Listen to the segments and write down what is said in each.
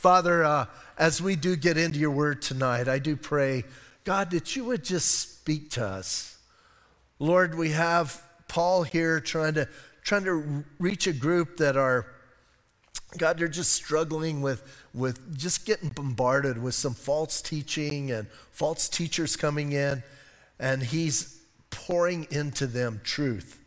Father, uh, as we do get into your word tonight, I do pray, God, that you would just speak to us. Lord, we have Paul here trying to, trying to reach a group that are, God, they're just struggling with, with just getting bombarded with some false teaching and false teachers coming in, and he's pouring into them truth.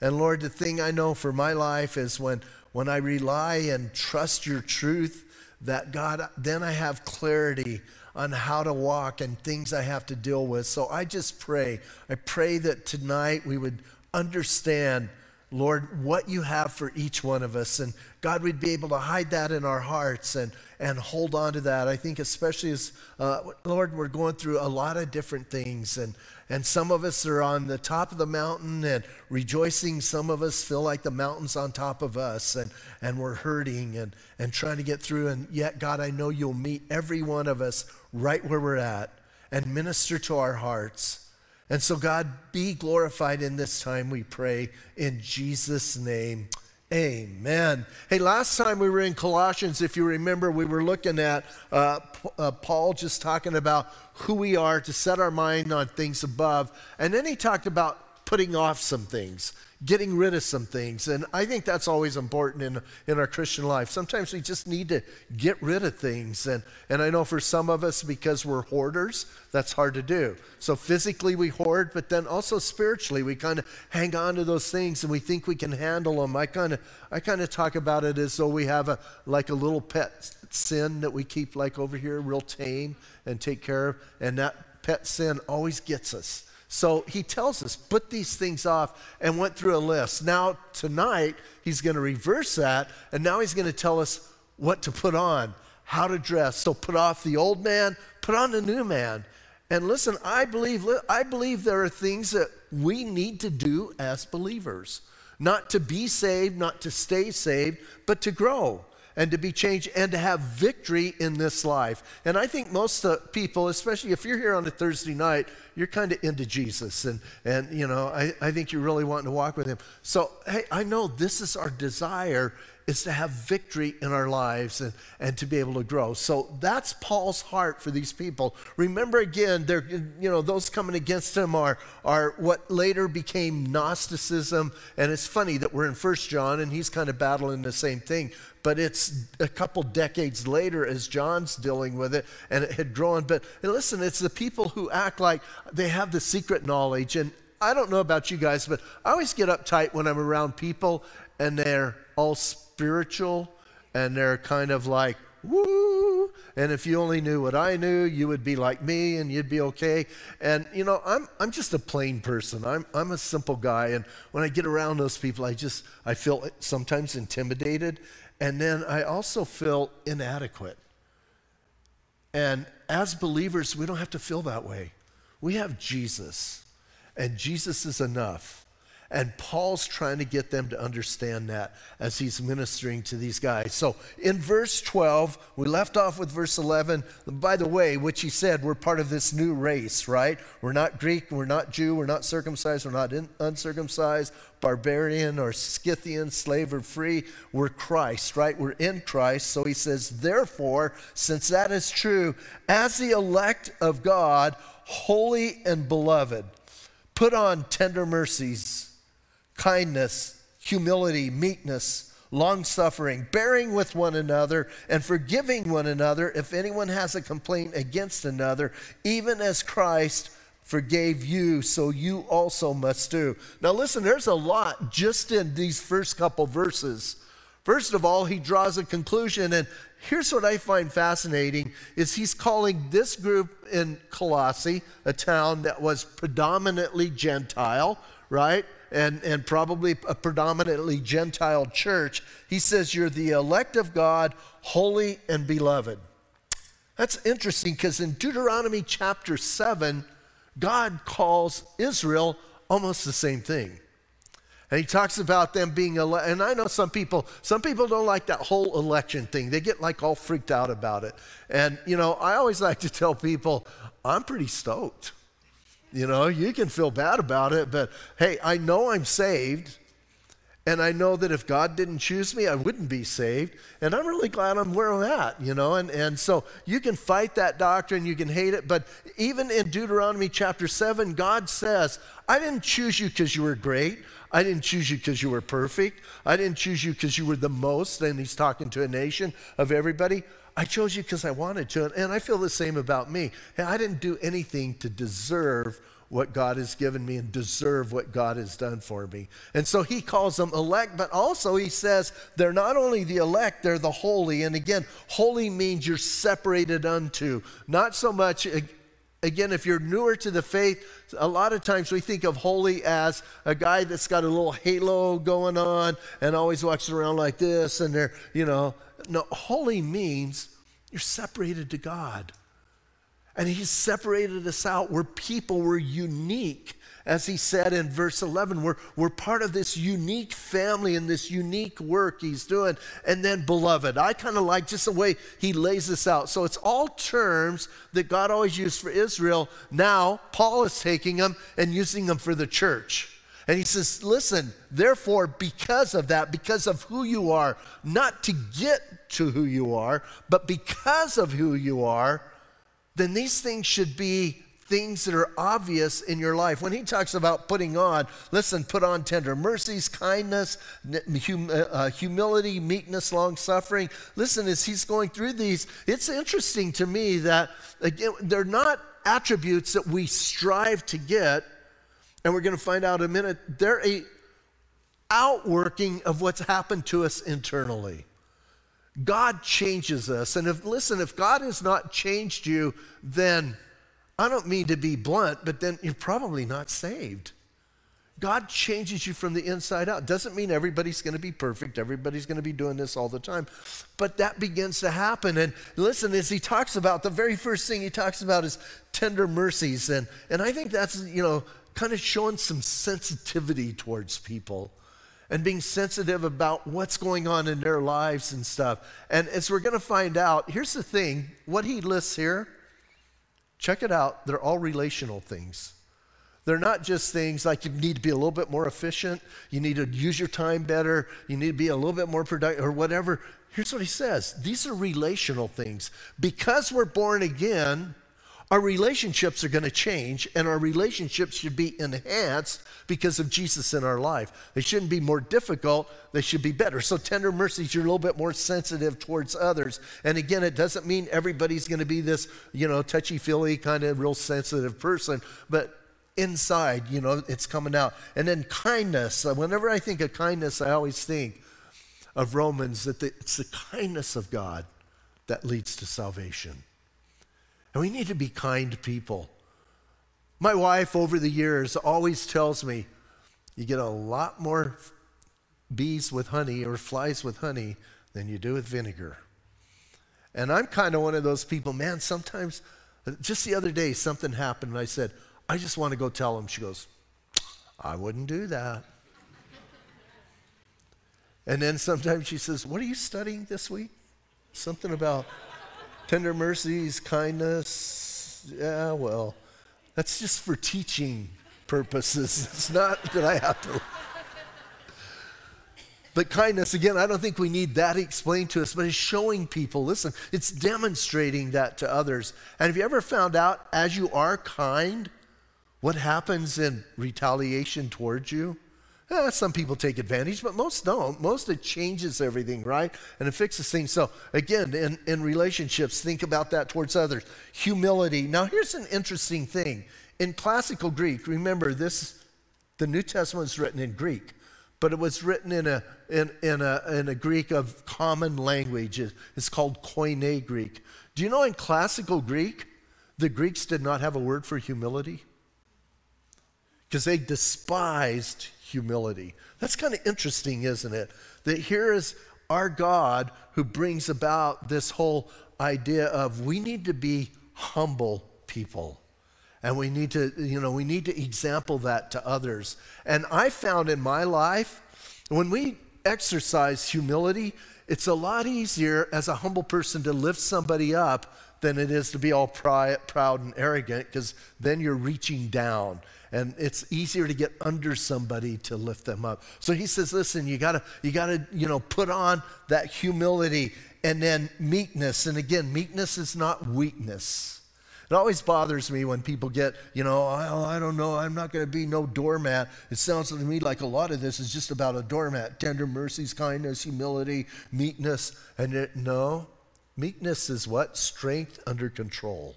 And Lord, the thing I know for my life is when, when I rely and trust your truth, that God, then I have clarity on how to walk and things I have to deal with. So I just pray. I pray that tonight we would understand, Lord, what you have for each one of us. And God, we'd be able to hide that in our hearts and, and hold on to that. I think, especially as, uh, Lord, we're going through a lot of different things. And and some of us are on the top of the mountain and rejoicing. Some of us feel like the mountain's on top of us and, and we're hurting and, and trying to get through. And yet, God, I know you'll meet every one of us right where we're at and minister to our hearts. And so, God, be glorified in this time, we pray, in Jesus' name. Amen. Hey, last time we were in Colossians, if you remember, we were looking at uh, uh, Paul just talking about who we are to set our mind on things above. And then he talked about putting off some things getting rid of some things. And I think that's always important in, in our Christian life. Sometimes we just need to get rid of things. And, and I know for some of us, because we're hoarders, that's hard to do. So physically we hoard, but then also spiritually, we kind of hang on to those things and we think we can handle them. I kind of I kind of talk about it as though we have a like a little pet sin that we keep like over here, real tame and take care of. And that pet sin always gets us. So he tells us, put these things off, and went through a list. Now, tonight, he's going to reverse that, and now he's going to tell us what to put on, how to dress. So put off the old man, put on the new man. And listen, I believe, I believe there are things that we need to do as believers. Not to be saved, not to stay saved, but to grow and to be changed and to have victory in this life. And I think most uh, people, especially if you're here on a Thursday night, you're kind of into Jesus. And, and you know, I, I think you're really wanting to walk with him. So, hey, I know this is our desire is to have victory in our lives and, and to be able to grow. So that's Paul's heart for these people. Remember again, they're, you know, those coming against him are, are what later became Gnosticism. And it's funny that we're in First John and he's kind of battling the same thing but it's a couple decades later as John's dealing with it and it had grown. But listen, it's the people who act like they have the secret knowledge. And I don't know about you guys, but I always get uptight when I'm around people and they're all spiritual and they're kind of like, woo. And if you only knew what I knew, you would be like me and you'd be okay. And, you know, I'm, I'm just a plain person. I'm, I'm a simple guy. And when I get around those people, I just, I feel sometimes intimidated and then I also feel inadequate. And as believers, we don't have to feel that way. We have Jesus, and Jesus is enough. And Paul's trying to get them to understand that as he's ministering to these guys. So in verse 12, we left off with verse 11. By the way, which he said, we're part of this new race, right? We're not Greek, we're not Jew, we're not circumcised, we're not uncircumcised, barbarian or Scythian, slave or free. We're Christ, right? We're in Christ. So he says, therefore, since that is true, as the elect of God, holy and beloved, put on tender mercies kindness, humility, meekness, long suffering, bearing with one another, and forgiving one another if anyone has a complaint against another, even as Christ forgave you, so you also must do. Now, listen, there's a lot just in these first couple verses. First of all, he draws a conclusion, and here's what I find fascinating is he's calling this group in Colossae, a town that was predominantly Gentile, right? and, and probably a predominantly Gentile church, he says, You're the elect of God, holy and beloved. That's interesting because in Deuteronomy chapter 7, God calls Israel almost the same thing. And he talks about them being elect. And I know some people, some people don't like that whole election thing. They get like all freaked out about it. And, you know, I always like to tell people, I'm pretty stoked. You know, you can feel bad about it, but hey, I know I'm saved. And I know that if God didn't choose me, I wouldn't be saved. And I'm really glad I'm where I'm at, you know. And, and so you can fight that doctrine, you can hate it. But even in Deuteronomy chapter 7, God says, I didn't choose you because you were great. I didn't choose you because you were perfect. I didn't choose you because you were the most. And he's talking to a nation of everybody. I chose you because I wanted to. And I feel the same about me. I didn't do anything to deserve what God has given me and deserve what God has done for me. And so he calls them elect, but also he says they're not only the elect, they're the holy. And again, holy means you're separated unto. Not so much, again, if you're newer to the faith, a lot of times we think of holy as a guy that's got a little halo going on and always walks around like this and they're, you know, no, holy means you're separated to God. And He's separated us out. We're people, we're unique. As He said in verse 11, we're, we're part of this unique family and this unique work He's doing. And then, beloved, I kind of like just the way He lays this out. So it's all terms that God always used for Israel. Now, Paul is taking them and using them for the church. And he says, Listen, therefore, because of that, because of who you are, not to get to who you are, but because of who you are, then these things should be things that are obvious in your life. When he talks about putting on, listen, put on tender mercies, kindness, uh, uh, humility, meekness, long suffering. Listen, as he's going through these, it's interesting to me that again, they're not attributes that we strive to get, and we're going to find out in a minute, they're a outworking of what's happened to us internally. God changes us. And if, listen, if God has not changed you, then I don't mean to be blunt, but then you're probably not saved. God changes you from the inside out. Doesn't mean everybody's going to be perfect, everybody's going to be doing this all the time, but that begins to happen. And listen, as he talks about, the very first thing he talks about is tender mercies. And, and I think that's, you know, kind of showing some sensitivity towards people and being sensitive about what's going on in their lives and stuff. And as we're going to find out, here's the thing what he lists here, check it out, they're all relational things. They're not just things like you need to be a little bit more efficient, you need to use your time better, you need to be a little bit more productive, or whatever. Here's what he says these are relational things. Because we're born again, our relationships are going to change, and our relationships should be enhanced because of Jesus in our life. They shouldn't be more difficult, they should be better. So, tender mercies, you're a little bit more sensitive towards others. And again, it doesn't mean everybody's going to be this, you know, touchy feely, kind of real sensitive person, but inside, you know, it's coming out. And then kindness. Uh, whenever I think of kindness, I always think of Romans that the, it's the kindness of God that leads to salvation. And we need to be kind people. My wife, over the years, always tells me you get a lot more bees with honey or flies with honey than you do with vinegar. And I'm kind of one of those people, man, sometimes, just the other day, something happened, and I said, I just want to go tell him. She goes, I wouldn't do that. and then sometimes she says, What are you studying this week? Something about Tender mercies, kindness. Yeah, well, that's just for teaching purposes. It's not that I have to. But kindness, again, I don't think we need that explained to us, but it's showing people, listen, it's demonstrating that to others. And have you ever found out as you are kind, what happens in retaliation towards you? Eh, some people take advantage, but most don't. Most it changes everything, right? And it fixes things. So again, in, in relationships, think about that towards others. Humility. Now here's an interesting thing. In classical Greek, remember this, the New Testament is written in Greek, but it was written in a, in, in a, in a Greek of common language. It's called Koine Greek. Do you know in classical Greek, the Greeks did not have a word for humility? Because they despised humility. That's kind of interesting, isn't it? That here is our God who brings about this whole idea of we need to be humble people. And we need to, you know, we need to example that to others. And I found in my life, when we exercise humility, it's a lot easier as a humble person to lift somebody up than it is to be all proud and arrogant because then you're reaching down and it's easier to get under somebody to lift them up so he says listen you gotta you gotta you know put on that humility and then meekness and again meekness is not weakness it always bothers me when people get, you know, I, I don't know, I'm not going to be no doormat. It sounds to me like a lot of this is just about a doormat tender mercies, kindness, humility, meekness. And it, no, meekness is what? Strength under control,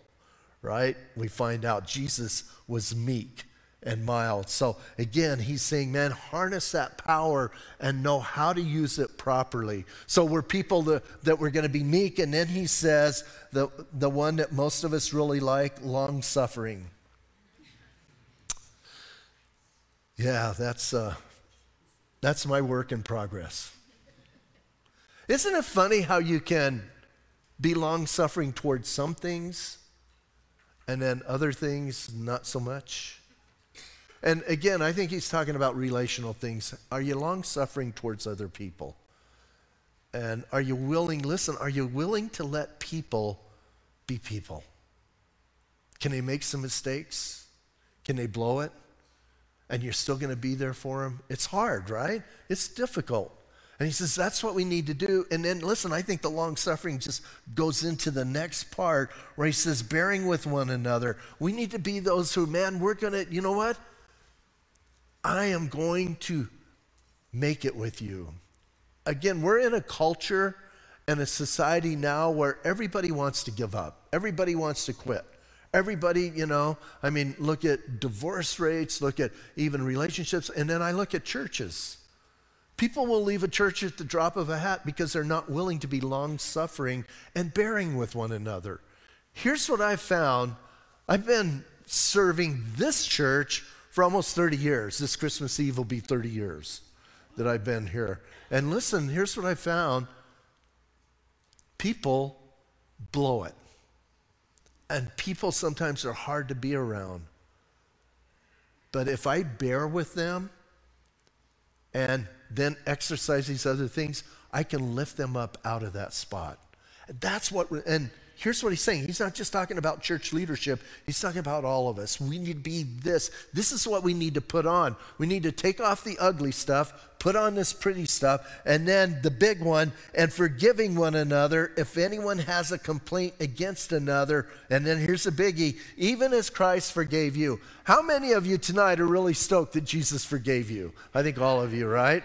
right? We find out Jesus was meek and mild. So again, he's saying, man, harness that power and know how to use it properly. So we're people that, that we're going to be meek. And then he says, the, the one that most of us really like, long suffering. Yeah, that's, uh, that's my work in progress. Isn't it funny how you can be long suffering towards some things and then other things not so much? And again, I think he's talking about relational things. Are you long suffering towards other people? And are you willing, listen, are you willing to let people be people? Can they make some mistakes? Can they blow it? And you're still going to be there for them? It's hard, right? It's difficult. And he says, that's what we need to do. And then, listen, I think the long suffering just goes into the next part where he says, bearing with one another. We need to be those who, man, we're going to, you know what? I am going to make it with you. Again, we're in a culture and a society now where everybody wants to give up, everybody wants to quit. Everybody, you know, I mean, look at divorce rates, look at even relationships, and then I look at churches. People will leave a church at the drop of a hat because they're not willing to be long suffering and bearing with one another. Here's what I've found I've been serving this church for almost 30 years. This Christmas Eve will be 30 years that I've been here. And listen, here's what I found people blow it. And people sometimes are hard to be around. But if I bear with them and then exercise these other things, I can lift them up out of that spot. That's what, and here's what he's saying. He's not just talking about church leadership, he's talking about all of us. We need to be this. This is what we need to put on. We need to take off the ugly stuff, put on this pretty stuff, and then the big one, and forgiving one another if anyone has a complaint against another. And then here's the biggie even as Christ forgave you. How many of you tonight are really stoked that Jesus forgave you? I think all of you, right?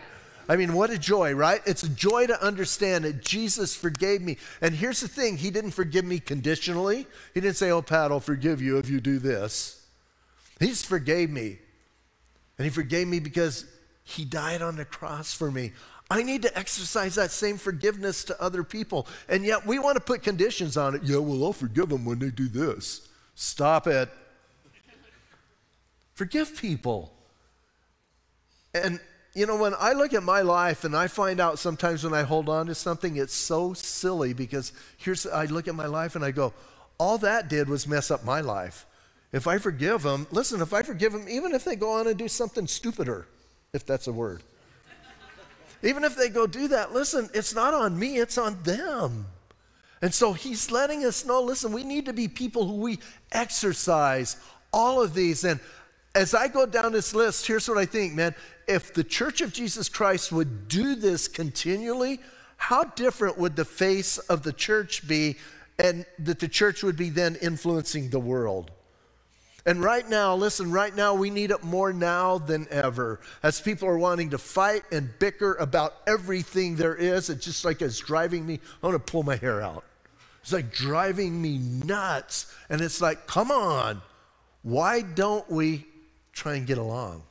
I mean, what a joy, right? It's a joy to understand that Jesus forgave me. And here's the thing He didn't forgive me conditionally. He didn't say, Oh, Pat, I'll forgive you if you do this. He just forgave me. And He forgave me because He died on the cross for me. I need to exercise that same forgiveness to other people. And yet we want to put conditions on it. Yeah, well, I'll forgive them when they do this. Stop it. Forgive people. And you know, when I look at my life and I find out sometimes when I hold on to something, it's so silly because here's, I look at my life and I go, all that did was mess up my life. If I forgive them, listen, if I forgive them, even if they go on and do something stupider, if that's a word, even if they go do that, listen, it's not on me, it's on them. And so he's letting us know listen, we need to be people who we exercise all of these. And as I go down this list, here's what I think, man. If the church of Jesus Christ would do this continually, how different would the face of the church be, and that the church would be then influencing the world? And right now, listen, right now, we need it more now than ever. As people are wanting to fight and bicker about everything there is, it's just like it's driving me. I want to pull my hair out. It's like driving me nuts. And it's like, come on, why don't we try and get along.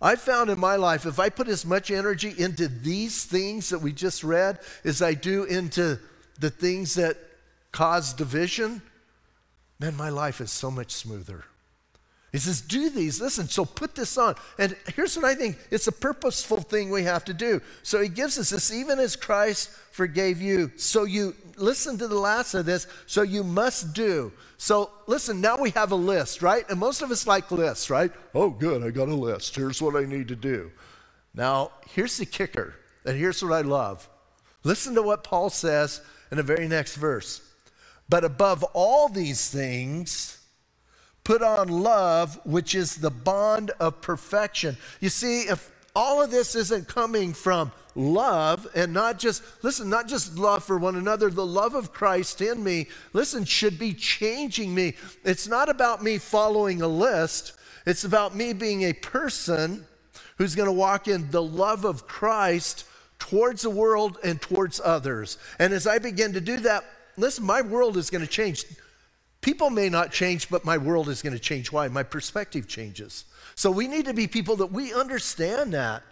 I found in my life, if I put as much energy into these things that we just read as I do into the things that cause division, man, my life is so much smoother. He says, Do these, listen, so put this on. And here's what I think it's a purposeful thing we have to do. So he gives us this, even as Christ forgave you. So you, listen to the last of this, so you must do. So listen, now we have a list, right? And most of us like lists, right? Oh, good, I got a list. Here's what I need to do. Now, here's the kicker, and here's what I love. Listen to what Paul says in the very next verse. But above all these things, put on love, which is the bond of perfection. You see, if all of this isn't coming from love and not just, listen, not just love for one another, the love of Christ in me, listen, should be changing me. It's not about me following a list, it's about me being a person who's going to walk in the love of Christ towards the world and towards others. And as I begin to do that, listen, my world is going to change. People may not change, but my world is going to change. Why? My perspective changes. So we need to be people that we understand that.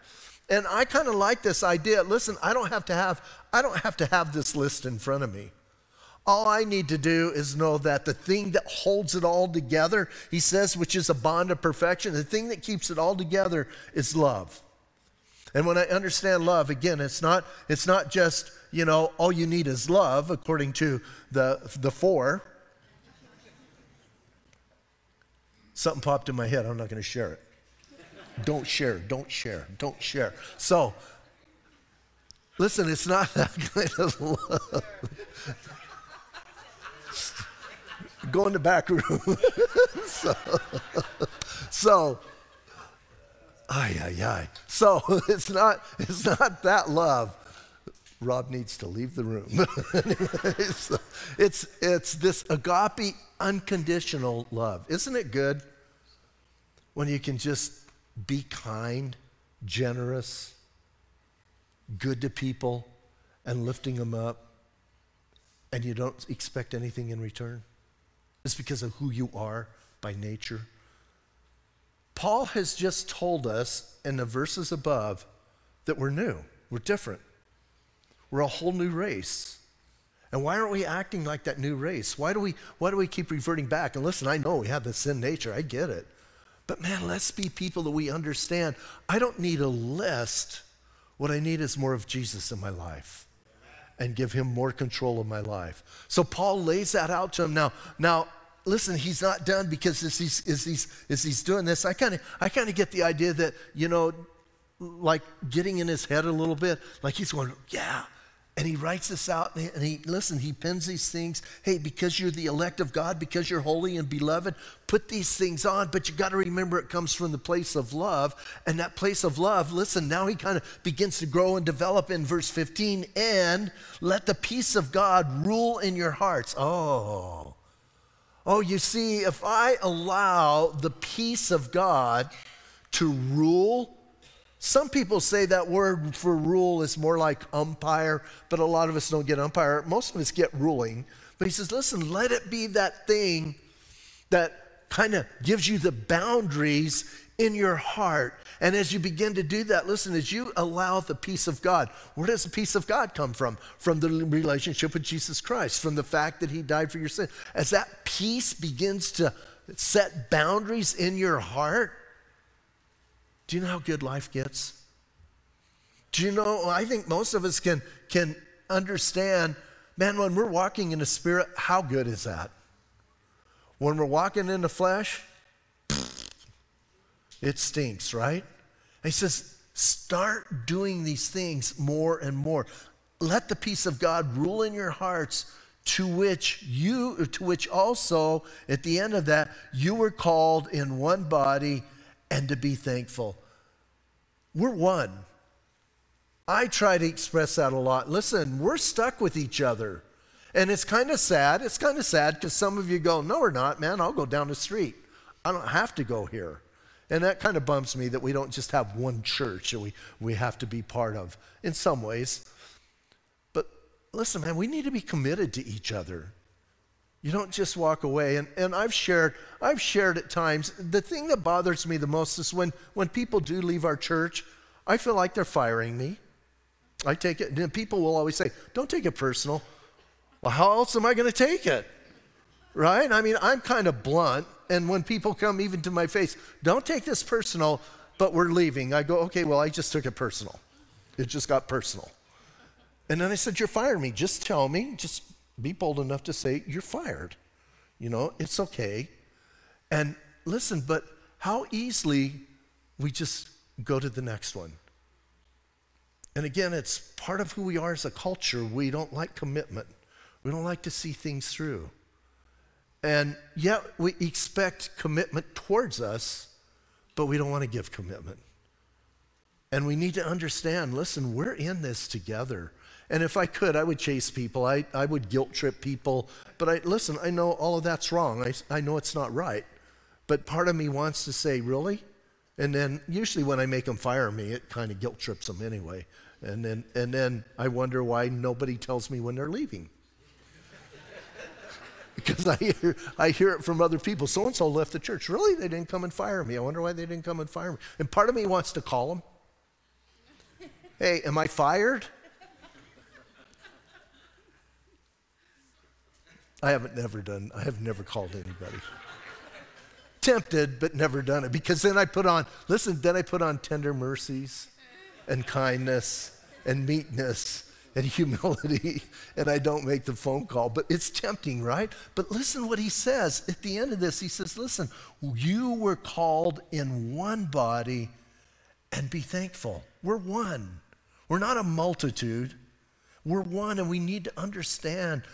And I kind of like this idea. Listen, I don't have to have I don't have to have this list in front of me. All I need to do is know that the thing that holds it all together, he says, which is a bond of perfection, the thing that keeps it all together is love. And when I understand love, again, it's not, it's not just, you know, all you need is love, according to the, the four. Something popped in my head. I'm not going to share it. Don't share, don't share, don't share. So, listen, it's not that kind of love. Go in the back room. so, so ay, ay, ay. So it's not, it's not that love. Rob needs to leave the room. it's, it's, it's this agape unconditional love. Isn't it good when you can just be kind, generous, good to people, and lifting them up, and you don't expect anything in return? It's because of who you are by nature. Paul has just told us in the verses above that we're new, we're different, we're a whole new race. And why aren't we acting like that new race? Why do we, why do we keep reverting back? And listen, I know we have the sin nature, I get it. But man, let's be people that we understand. I don't need a list. What I need is more of Jesus in my life and give him more control of my life. So Paul lays that out to him. Now, now listen, he's not done because as he's, as he's, as he's doing this, I kind of I kind of get the idea that, you know, like getting in his head a little bit, like he's going, yeah, and he writes this out and he, he, listen, he pins these things. Hey, because you're the elect of God, because you're holy and beloved, put these things on, but you got to remember it comes from the place of love. And that place of love, listen, now he kind of begins to grow and develop in verse 15. And let the peace of God rule in your hearts. Oh, oh, you see, if I allow the peace of God to rule some people say that word for rule is more like umpire, but a lot of us don't get umpire. Most of us get ruling. But he says, listen, let it be that thing that kind of gives you the boundaries in your heart. And as you begin to do that, listen, as you allow the peace of God, where does the peace of God come from? From the relationship with Jesus Christ, from the fact that he died for your sin. As that peace begins to set boundaries in your heart, do you know how good life gets? Do you know? I think most of us can, can understand, man, when we're walking in the Spirit, how good is that? When we're walking in the flesh, it stinks, right? He says, start doing these things more and more. Let the peace of God rule in your hearts to which you to which also at the end of that you were called in one body and to be thankful. We're one. I try to express that a lot. Listen, we're stuck with each other. And it's kind of sad. It's kind of sad because some of you go, No, we're not, man. I'll go down the street. I don't have to go here. And that kind of bumps me that we don't just have one church that we, we have to be part of in some ways. But listen, man, we need to be committed to each other. You don't just walk away. And, and I've shared, I've shared at times, the thing that bothers me the most is when, when people do leave our church, I feel like they're firing me. I take it, and people will always say, don't take it personal. Well, how else am I going to take it? Right? I mean, I'm kind of blunt, and when people come even to my face, don't take this personal, but we're leaving. I go, okay, well, I just took it personal. It just got personal. And then I said, You're firing me. Just tell me, just be bold enough to say, You're fired. You know, it's okay. And listen, but how easily we just go to the next one. And again, it's part of who we are as a culture. We don't like commitment, we don't like to see things through. And yet we expect commitment towards us, but we don't want to give commitment. And we need to understand listen, we're in this together. And if I could, I would chase people. I, I would guilt trip people. But I, listen, I know all of that's wrong. I, I know it's not right. But part of me wants to say, really? And then usually when I make them fire me, it kind of guilt trips them anyway. And then, and then I wonder why nobody tells me when they're leaving. because I hear, I hear it from other people. So and so left the church. Really? They didn't come and fire me. I wonder why they didn't come and fire me. And part of me wants to call them. Hey, am I fired? I haven't never done, I have never called anybody. Tempted, but never done it. Because then I put on, listen, then I put on tender mercies and kindness and meekness and humility, and I don't make the phone call. But it's tempting, right? But listen what he says at the end of this. He says, Listen, you were called in one body and be thankful. We're one. We're not a multitude. We're one, and we need to understand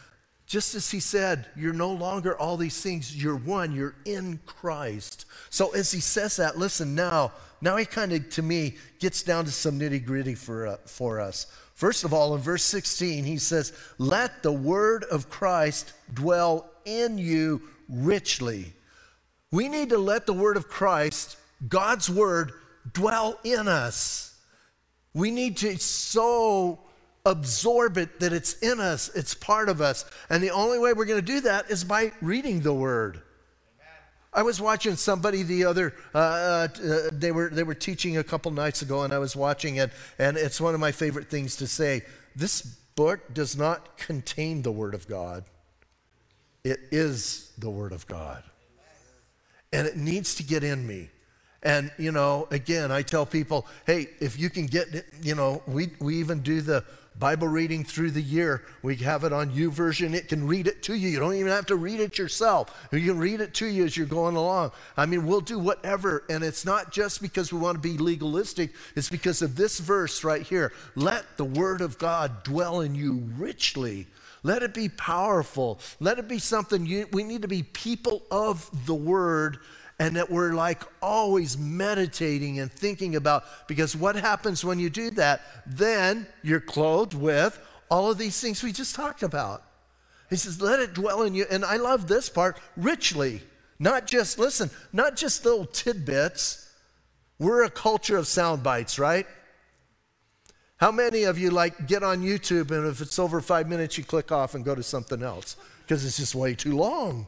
just as he said, you're no longer all these things, you're one, you're in Christ. So as he says that, listen now, now he kind of, to me, gets down to some nitty gritty for, uh, for us. First of all, in verse 16, he says, Let the word of Christ dwell in you richly. We need to let the word of Christ, God's word, dwell in us. We need to so absorb it that it's in us, it's part of us. And the only way we're going to do that is by reading the word. I was watching somebody the other. Uh, uh, they were they were teaching a couple nights ago, and I was watching it, and it's one of my favorite things to say. This book does not contain the Word of God. It is the Word of God, and it needs to get in me. And you know, again, I tell people, hey, if you can get, you know, we we even do the Bible reading through the year. We have it on YouVersion. It can read it to you. You don't even have to read it yourself. You can read it to you as you're going along. I mean, we'll do whatever. And it's not just because we want to be legalistic, it's because of this verse right here. Let the word of God dwell in you richly. Let it be powerful. Let it be something you, we need to be people of the word and that we're like always meditating and thinking about because what happens when you do that? Then you're clothed with all of these things we just talked about. He says let it dwell in you. And i love this part richly. Not just listen not just little tidbits. We're a culture of sound bites right? How many of you like get on youtube and if it's over five minutes you click off and go to something else? Because it's just way too long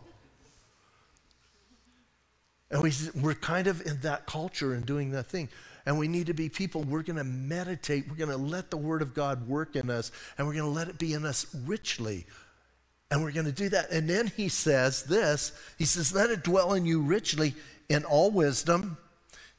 and we, we're kind of in that culture and doing that thing. And we need to be people, we're going to meditate, we're going to let the Word of God work in us, and we're going to let it be in us richly. And we're going to do that. And then he says this He says, Let it dwell in you richly in all wisdom,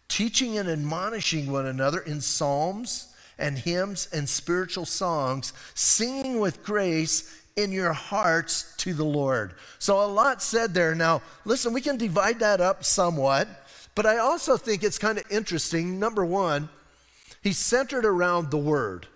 teaching and admonishing one another in psalms and hymns and spiritual songs, singing with grace in your hearts to the Lord. So, a lot said there. Now, listen, we can divide that up somewhat, but I also think it's kind of interesting. Number one, he's centered around the Word.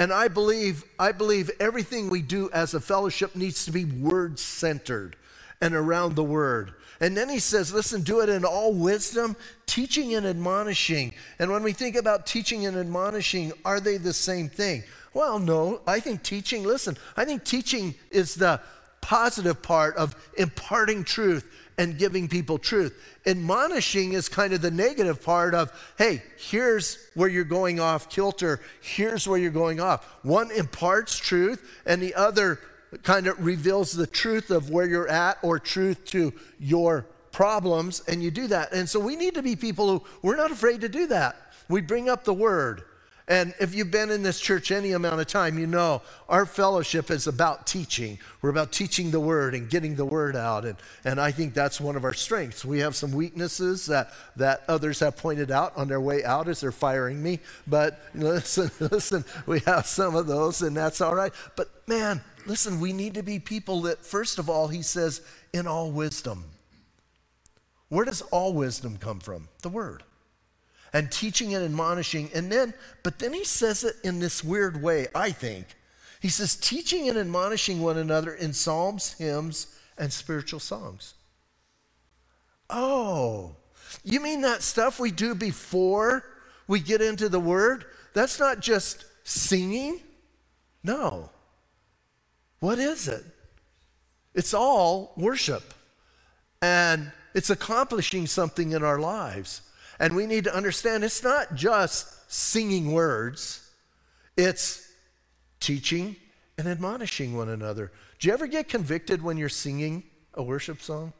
And I believe, I believe everything we do as a fellowship needs to be word centered and around the word. And then he says, listen, do it in all wisdom, teaching and admonishing. And when we think about teaching and admonishing, are they the same thing? Well, no, I think teaching, listen, I think teaching is the positive part of imparting truth and giving people truth. Admonishing is kind of the negative part of, hey, here's where you're going off kilter, here's where you're going off. One imparts truth, and the other kind of reveals the truth of where you're at or truth to your problems, and you do that. And so we need to be people who, we're not afraid to do that. We bring up the word. And if you've been in this church any amount of time, you know our fellowship is about teaching. We're about teaching the word and getting the word out. And, and I think that's one of our strengths. We have some weaknesses that, that others have pointed out on their way out as they're firing me. But listen, listen, we have some of those, and that's all right. But man, listen, we need to be people that, first of all, he says, in all wisdom. Where does all wisdom come from? The word. And teaching and admonishing. And then, but then he says it in this weird way, I think. He says, teaching and admonishing one another in psalms, hymns, and spiritual songs. Oh, you mean that stuff we do before we get into the word? That's not just singing? No. What is it? It's all worship. And it's accomplishing something in our lives. And we need to understand it's not just singing words, it's teaching and admonishing one another. Do you ever get convicted when you're singing a worship song?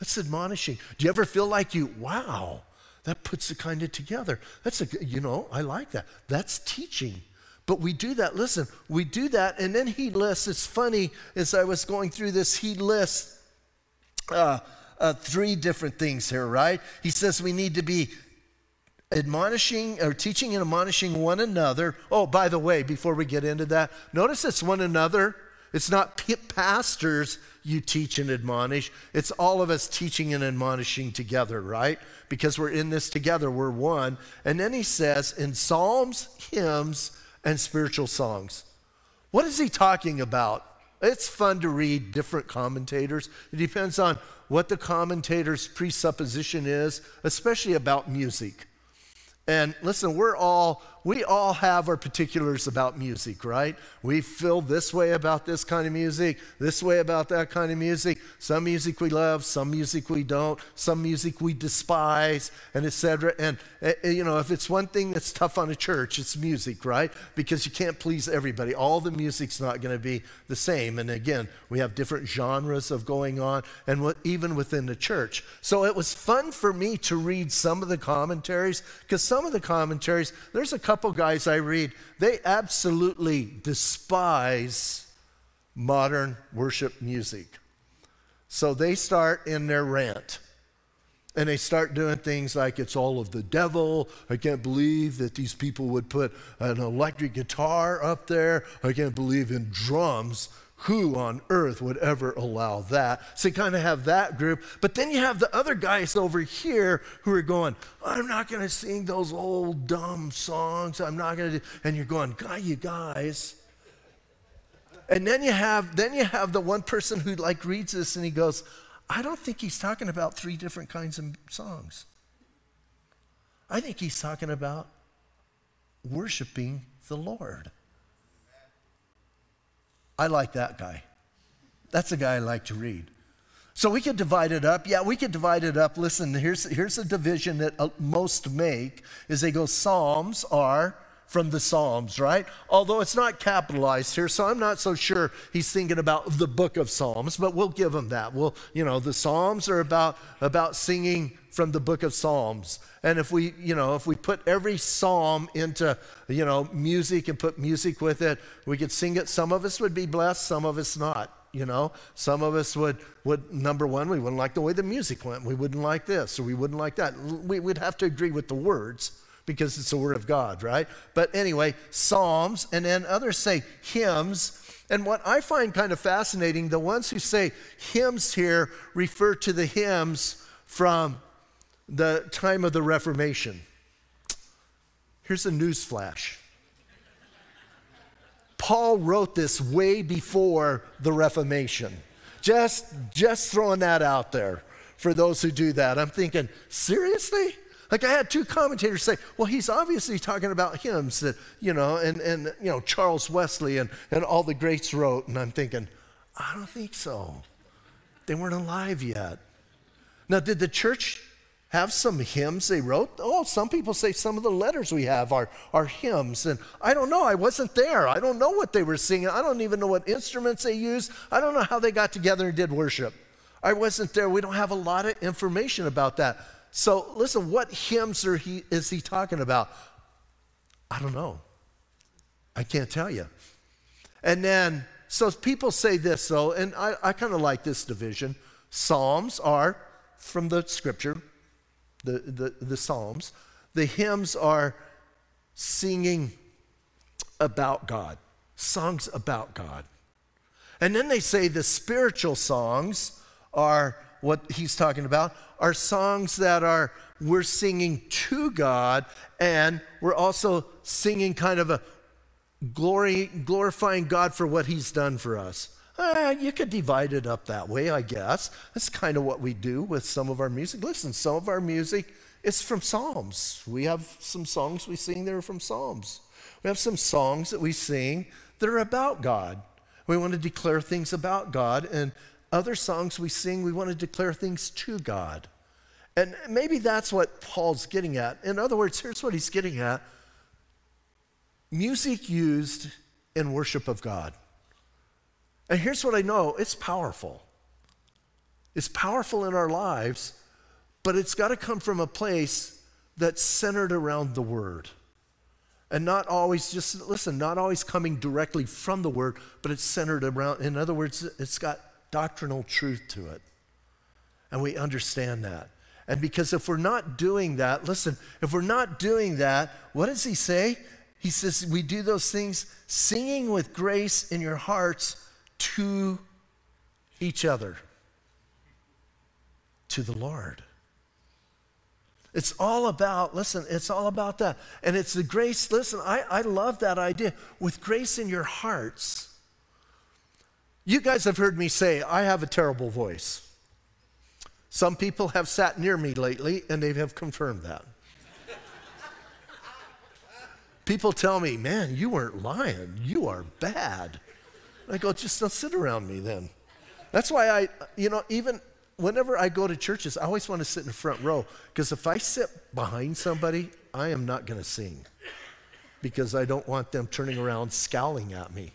That's admonishing. Do you ever feel like you, wow, that puts the kind of together? That's a, you know, I like that. That's teaching. But we do that, listen, we do that, and then he lists, it's funny, as I was going through this, he lists uh, uh, three different things here, right? He says we need to be admonishing or teaching and admonishing one another. Oh, by the way, before we get into that, notice it's one another. It's not pastors you teach and admonish. It's all of us teaching and admonishing together, right? Because we're in this together, we're one. And then he says in psalms, hymns, and spiritual songs. What is he talking about? It's fun to read different commentators. It depends on what the commentator's presupposition is, especially about music. And listen, we're all we all have our particulars about music, right? We feel this way about this kind of music, this way about that kind of music. Some music we love, some music we don't, some music we despise, and etc. And uh, you know, if it's one thing that's tough on a church, it's music, right? Because you can't please everybody. All the music's not going to be the same. And again, we have different genres of going on, and what, even within the church. So it was fun for me to read some of the commentaries because some of the commentaries, there's a couple couple guys I read, they absolutely despise modern worship music. So they start in their rant. And they start doing things like it's all of the devil. I can't believe that these people would put an electric guitar up there. I can't believe in drums. Who on earth would ever allow that? So you kind of have that group. But then you have the other guys over here who are going, I'm not going to sing those old dumb songs. I'm not going to. And you're going, God, you guys. And then you have then you have the one person who like reads this and he goes, I don't think he's talking about three different kinds of songs. I think he's talking about worshiping the Lord. I like that guy. That's a guy I like to read. So we could divide it up. Yeah, we could divide it up. Listen, here's, here's a division that uh, most make is they go Psalms are from the Psalms, right? Although it's not capitalized here, so I'm not so sure he's thinking about the book of Psalms, but we'll give him that. Well, you know, the Psalms are about about singing from the book of Psalms. And if we, you know, if we put every psalm into, you know, music and put music with it, we could sing it. Some of us would be blessed, some of us not. You know, some of us would, would number one, we wouldn't like the way the music went. We wouldn't like this, or we wouldn't like that. We would have to agree with the words because it's the word of God, right? But anyway, psalms, and then others say hymns. And what I find kind of fascinating, the ones who say hymns here refer to the hymns from the time of the Reformation. Here's a news flash. Paul wrote this way before the Reformation. Just, just throwing that out there for those who do that. I'm thinking, seriously? Like I had two commentators say, well, he's obviously talking about hymns that, you know, and, and you know, Charles Wesley and, and all the greats wrote. And I'm thinking, I don't think so. They weren't alive yet. Now, did the church have some hymns they wrote. Oh, some people say some of the letters we have are, are hymns. And I don't know, I wasn't there. I don't know what they were singing. I don't even know what instruments they used. I don't know how they got together and did worship. I wasn't there. We don't have a lot of information about that. So listen, what hymns are he, is he talking about? I don't know. I can't tell you. And then, so people say this though, and I, I kind of like this division. Psalms are from the scripture, the, the, the Psalms. The hymns are singing about God, songs about God. And then they say the spiritual songs are what he's talking about, are songs that are we're singing to God and we're also singing kind of a glory, glorifying God for what he's done for us. Uh, you could divide it up that way, I guess. That's kind of what we do with some of our music. Listen, some of our music is from Psalms. We have some songs we sing that are from Psalms. We have some songs that we sing that are about God. We want to declare things about God, and other songs we sing, we want to declare things to God. And maybe that's what Paul's getting at. In other words, here's what he's getting at music used in worship of God. And here's what I know it's powerful. It's powerful in our lives, but it's got to come from a place that's centered around the Word. And not always just, listen, not always coming directly from the Word, but it's centered around, in other words, it's got doctrinal truth to it. And we understand that. And because if we're not doing that, listen, if we're not doing that, what does he say? He says, We do those things singing with grace in your hearts to each other, to the Lord. It's all about, listen, it's all about that. And it's the grace, listen, I, I love that idea. With grace in your hearts. You guys have heard me say, I have a terrible voice. Some people have sat near me lately and they have confirmed that. people tell me, man, you weren't lying. You are bad. I go, just don't sit around me then. That's why I, you know, even whenever I go to churches, I always want to sit in the front row because if I sit behind somebody, I am not going to sing because I don't want them turning around scowling at me.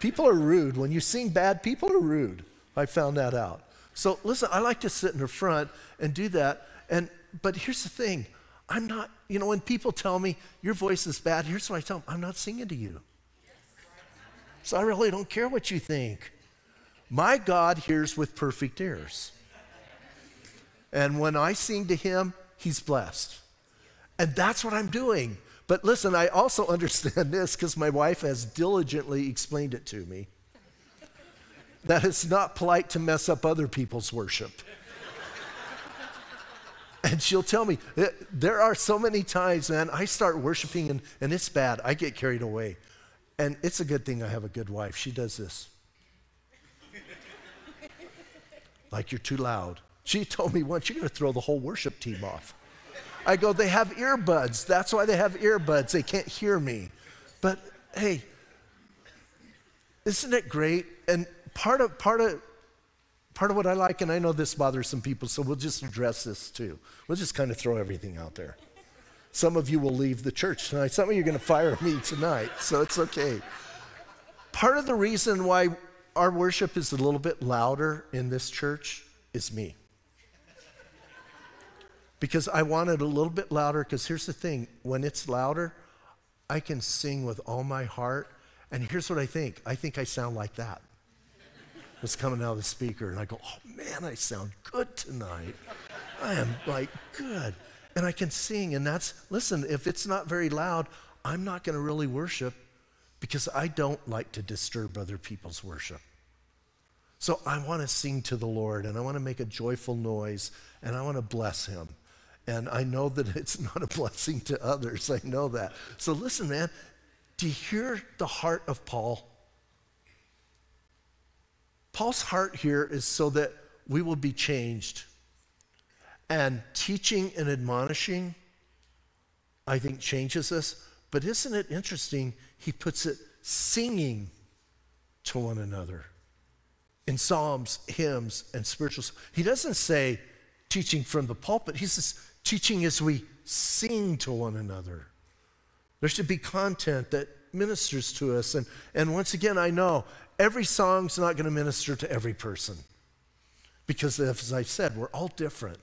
People are rude. When you sing bad, people are rude. I found that out. So listen, I like to sit in the front and do that. And but here's the thing. I'm not, you know, when people tell me your voice is bad, here's what I tell them. I'm not singing to you. So I really don't care what you think. My God hears with perfect ears. And when I sing to him, he's blessed. And that's what I'm doing. But listen, I also understand this because my wife has diligently explained it to me that it's not polite to mess up other people's worship. and she'll tell me, eh, there are so many times, man, I start worshiping and, and it's bad. I get carried away. And it's a good thing I have a good wife. She does this. like you're too loud. She told me once, you're going to throw the whole worship team off. I go, they have earbuds. That's why they have earbuds. They can't hear me. But hey, isn't it great? And part of, part of, part of what I like, and I know this bothers some people, so we'll just address this too. We'll just kind of throw everything out there. Some of you will leave the church tonight. Some of you are going to fire me tonight, so it's okay. Part of the reason why our worship is a little bit louder in this church is me because I want it a little bit louder. Because here's the thing when it's louder, I can sing with all my heart. And here's what I think I think I sound like that. What's coming out of the speaker. And I go, oh man, I sound good tonight. I am like good. And I can sing. And that's, listen, if it's not very loud, I'm not going to really worship because I don't like to disturb other people's worship. So I want to sing to the Lord and I want to make a joyful noise and I want to bless him. And I know that it's not a blessing to others. I know that. So listen, man, do you hear the heart of Paul? Paul's heart here is so that we will be changed. And teaching and admonishing, I think, changes us. But isn't it interesting? He puts it singing to one another in psalms, hymns, and spirituals. He doesn't say teaching from the pulpit. He says teaching as we sing to one another. There should be content that ministers to us. And, and once again, I know every song's not going to minister to every person because, as I said, we're all different.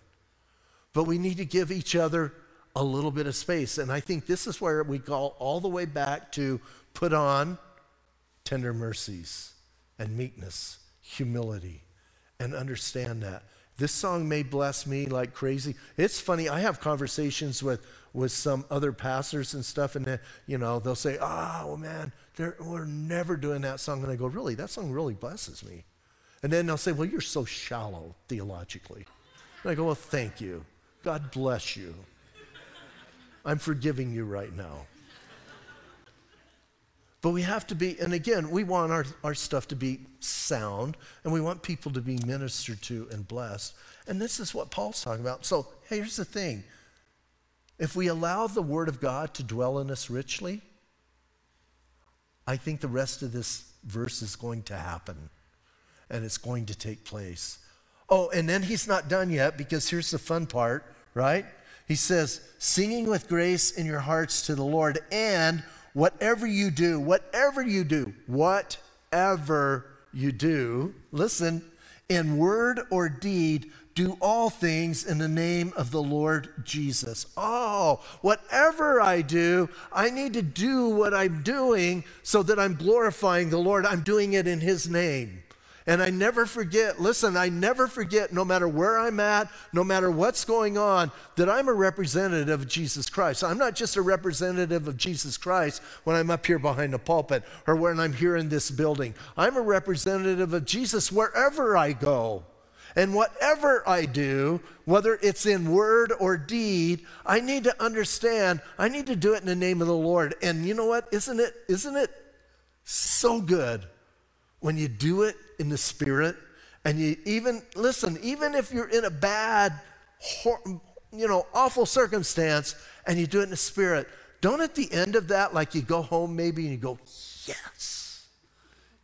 But we need to give each other a little bit of space. And I think this is where we go all the way back to put on tender mercies and meekness, humility, and understand that. This song may bless me like crazy. It's funny, I have conversations with, with some other pastors and stuff, and, you know, they'll say, oh, man, we're never doing that song. And I go, really? That song really blesses me. And then they'll say, Well, you're so shallow theologically. And I go, Well, thank you. God bless you. I'm forgiving you right now. But we have to be, and again, we want our, our stuff to be sound, and we want people to be ministered to and blessed. And this is what Paul's talking about. So here's the thing if we allow the Word of God to dwell in us richly, I think the rest of this verse is going to happen and it's going to take place. Oh, and then he's not done yet because here's the fun part, right? He says, singing with grace in your hearts to the Lord, and whatever you do, whatever you do, whatever you do, listen, in word or deed, do all things in the name of the Lord Jesus. Oh, whatever I do, I need to do what I'm doing so that I'm glorifying the Lord. I'm doing it in His name. And I never forget, listen, I never forget, no matter where I'm at, no matter what's going on, that I'm a representative of Jesus Christ. I'm not just a representative of Jesus Christ when I'm up here behind the pulpit or when I'm here in this building. I'm a representative of Jesus wherever I go. And whatever I do, whether it's in word or deed, I need to understand, I need to do it in the name of the Lord. And you know what? Isn't it, isn't it so good when you do it in the Spirit, and you even, listen, even if you're in a bad, you know, awful circumstance and you do it in the Spirit, don't at the end of that, like you go home maybe and you go, yes,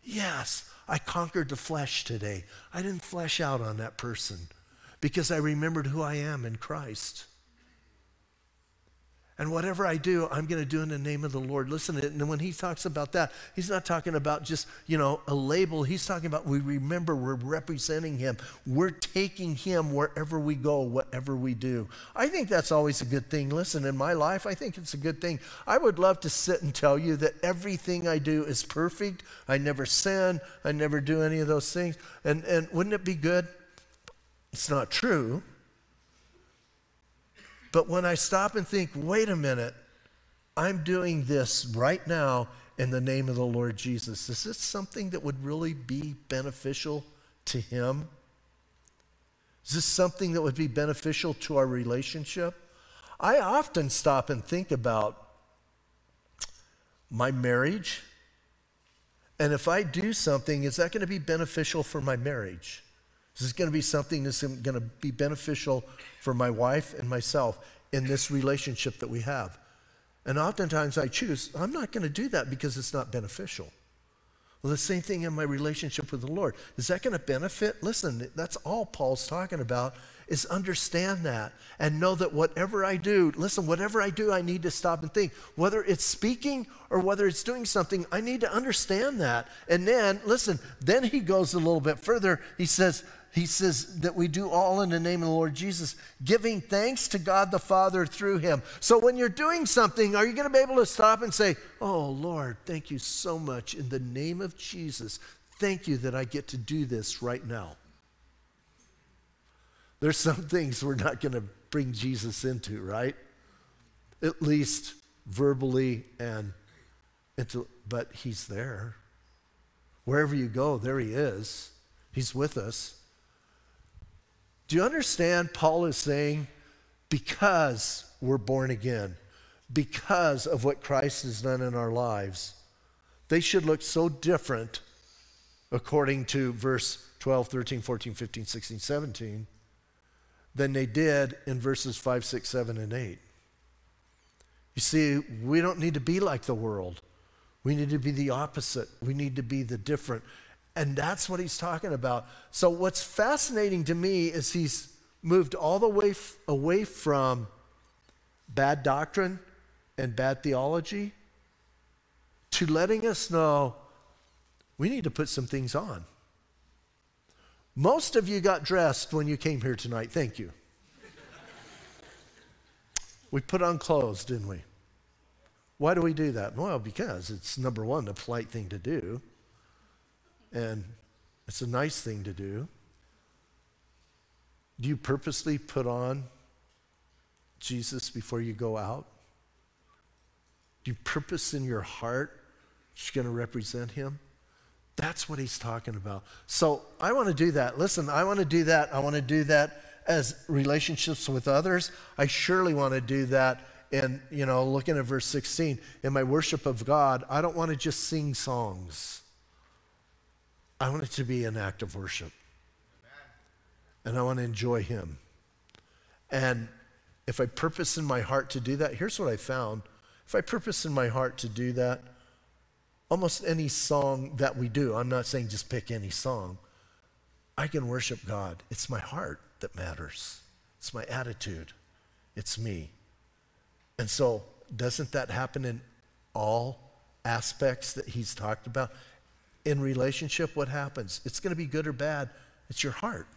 yes, I conquered the flesh today. I didn't flesh out on that person because I remembered who I am in Christ. And whatever I do, I'm going to do in the name of the Lord. Listen, and when he talks about that, he's not talking about just, you know, a label. He's talking about we remember we're representing him. We're taking him wherever we go, whatever we do. I think that's always a good thing. Listen, in my life, I think it's a good thing. I would love to sit and tell you that everything I do is perfect. I never sin. I never do any of those things. And, and wouldn't it be good? It's not true. But when I stop and think, wait a minute, I'm doing this right now in the name of the Lord Jesus, is this something that would really be beneficial to Him? Is this something that would be beneficial to our relationship? I often stop and think about my marriage. And if I do something, is that going to be beneficial for my marriage? Is this going to be something that's going to be beneficial for my wife and myself in this relationship that we have? And oftentimes I choose, I'm not going to do that because it's not beneficial. Well, the same thing in my relationship with the Lord. Is that going to benefit? Listen, that's all Paul's talking about is understand that and know that whatever I do, listen, whatever I do, I need to stop and think. Whether it's speaking or whether it's doing something, I need to understand that. And then, listen, then he goes a little bit further. He says, he says that we do all in the name of the Lord Jesus, giving thanks to God the Father through him. So when you're doing something, are you going to be able to stop and say, Oh, Lord, thank you so much in the name of Jesus. Thank you that I get to do this right now. There's some things we're not going to bring Jesus into, right? At least verbally and into, but he's there. Wherever you go, there he is. He's with us. Do you understand? Paul is saying, because we're born again, because of what Christ has done in our lives, they should look so different according to verse 12, 13, 14, 15, 16, 17 than they did in verses 5, 6, 7, and 8. You see, we don't need to be like the world. We need to be the opposite. We need to be the different. And that's what he's talking about. So, what's fascinating to me is he's moved all the way f- away from bad doctrine and bad theology to letting us know we need to put some things on. Most of you got dressed when you came here tonight. Thank you. we put on clothes, didn't we? Why do we do that? Well, because it's number one, the polite thing to do and it's a nice thing to do. Do you purposely put on Jesus before you go out? Do you purpose in your heart you're going to represent him? That's what he's talking about. So I want to do that. Listen, I want to do that. I want to do that as relationships with others. I surely want to do that in, you know, looking at verse 16, in my worship of God, I don't want to just sing songs. I want it to be an act of worship. And I want to enjoy Him. And if I purpose in my heart to do that, here's what I found. If I purpose in my heart to do that, almost any song that we do, I'm not saying just pick any song, I can worship God. It's my heart that matters, it's my attitude, it's me. And so, doesn't that happen in all aspects that he's talked about? In relationship, what happens? It's going to be good or bad. It's your heart.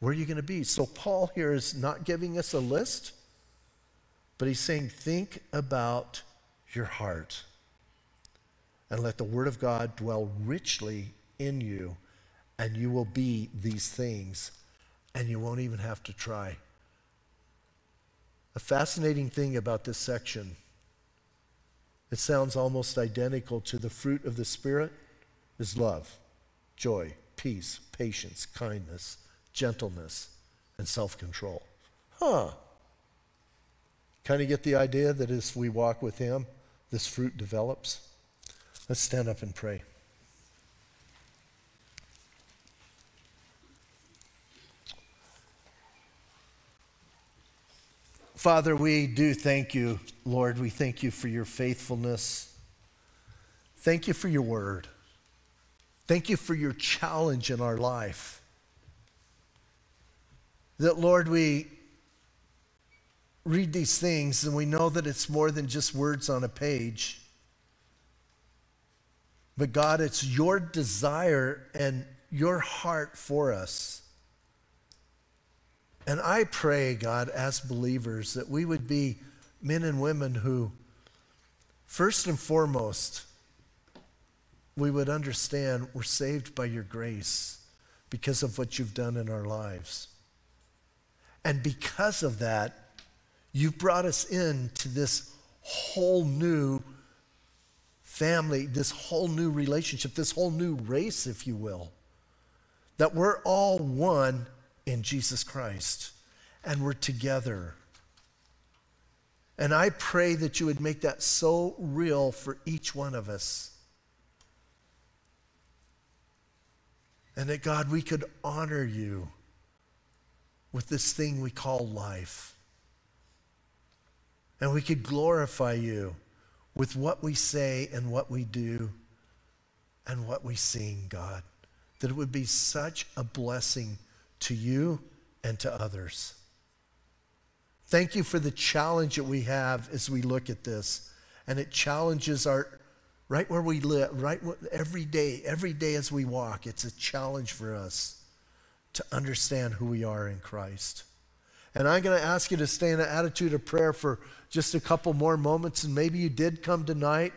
Where are you going to be? So, Paul here is not giving us a list, but he's saying, think about your heart and let the Word of God dwell richly in you, and you will be these things, and you won't even have to try. A fascinating thing about this section, it sounds almost identical to the fruit of the Spirit, is love, joy, peace, patience, kindness, gentleness, and self control. Huh. Kind of get the idea that as we walk with Him, this fruit develops? Let's stand up and pray. Father, we do thank you, Lord. We thank you for your faithfulness. Thank you for your word. Thank you for your challenge in our life. That, Lord, we read these things and we know that it's more than just words on a page. But God, it's your desire and your heart for us. And I pray, God, as believers, that we would be men and women who, first and foremost, we would understand we're saved by your grace because of what you've done in our lives. And because of that, you've brought us into this whole new family, this whole new relationship, this whole new race, if you will. That we're all one in Jesus Christ and we're together. And I pray that you would make that so real for each one of us. And that, God, we could honor you with this thing we call life. And we could glorify you with what we say and what we do and what we sing, God. That it would be such a blessing to you and to others. Thank you for the challenge that we have as we look at this. And it challenges our, right where we live, right every day, every day as we walk, it's a challenge for us to understand who we are in Christ. And I'm going to ask you to stay in an attitude of prayer for just a couple more moments. And maybe you did come tonight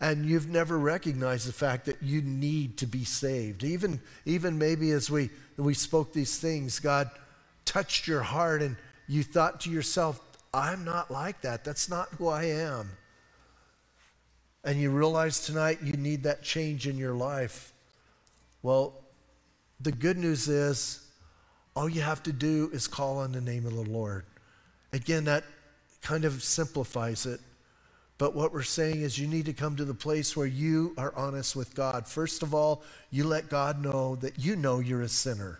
and you've never recognized the fact that you need to be saved. Even, even maybe as we, we spoke these things, God touched your heart and you thought to yourself, I'm not like that. That's not who I am. And you realize tonight you need that change in your life. Well, the good news is all you have to do is call on the name of the Lord. Again, that kind of simplifies it. But what we're saying is you need to come to the place where you are honest with God. First of all, you let God know that you know you're a sinner.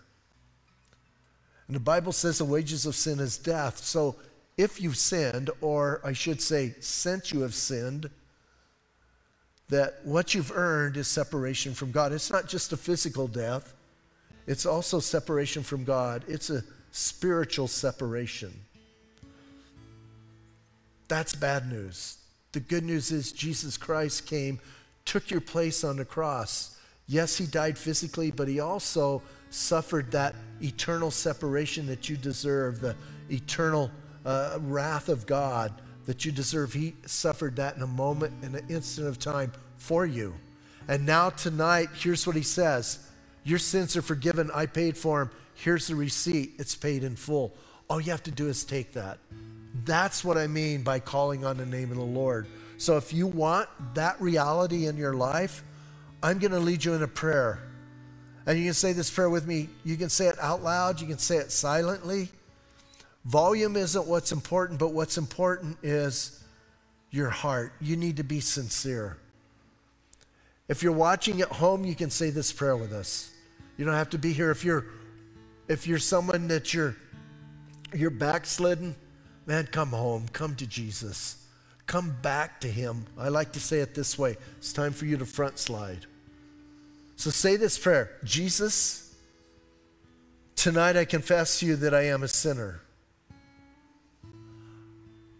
And the Bible says the wages of sin is death. So if you've sinned, or I should say, since you have sinned, that what you've earned is separation from God. It's not just a physical death, it's also separation from God, it's a spiritual separation. That's bad news. The good news is Jesus Christ came, took your place on the cross. Yes, he died physically, but he also suffered that eternal separation that you deserve, the eternal uh, wrath of God that you deserve. He suffered that in a moment, in an instant of time for you. And now, tonight, here's what he says Your sins are forgiven. I paid for them. Here's the receipt. It's paid in full. All you have to do is take that. That's what I mean by calling on the name of the Lord. So if you want that reality in your life, I'm going to lead you in a prayer. And you can say this prayer with me. You can say it out loud, you can say it silently. Volume isn't what's important, but what's important is your heart. You need to be sincere. If you're watching at home, you can say this prayer with us. You don't have to be here. If you're if you're someone that you're you're backslidden, man, come home. Come to Jesus. Come back to him. I like to say it this way. It's time for you to front slide. So say this prayer Jesus, tonight I confess to you that I am a sinner.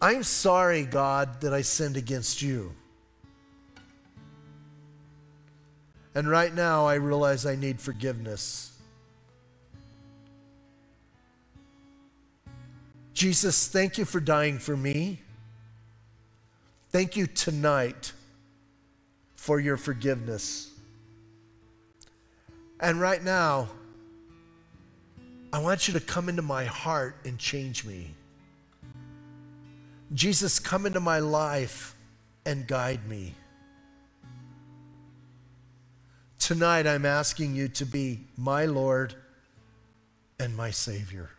I'm sorry, God, that I sinned against you. And right now I realize I need forgiveness. Jesus, thank you for dying for me. Thank you tonight for your forgiveness. And right now, I want you to come into my heart and change me. Jesus, come into my life and guide me. Tonight, I'm asking you to be my Lord and my Savior.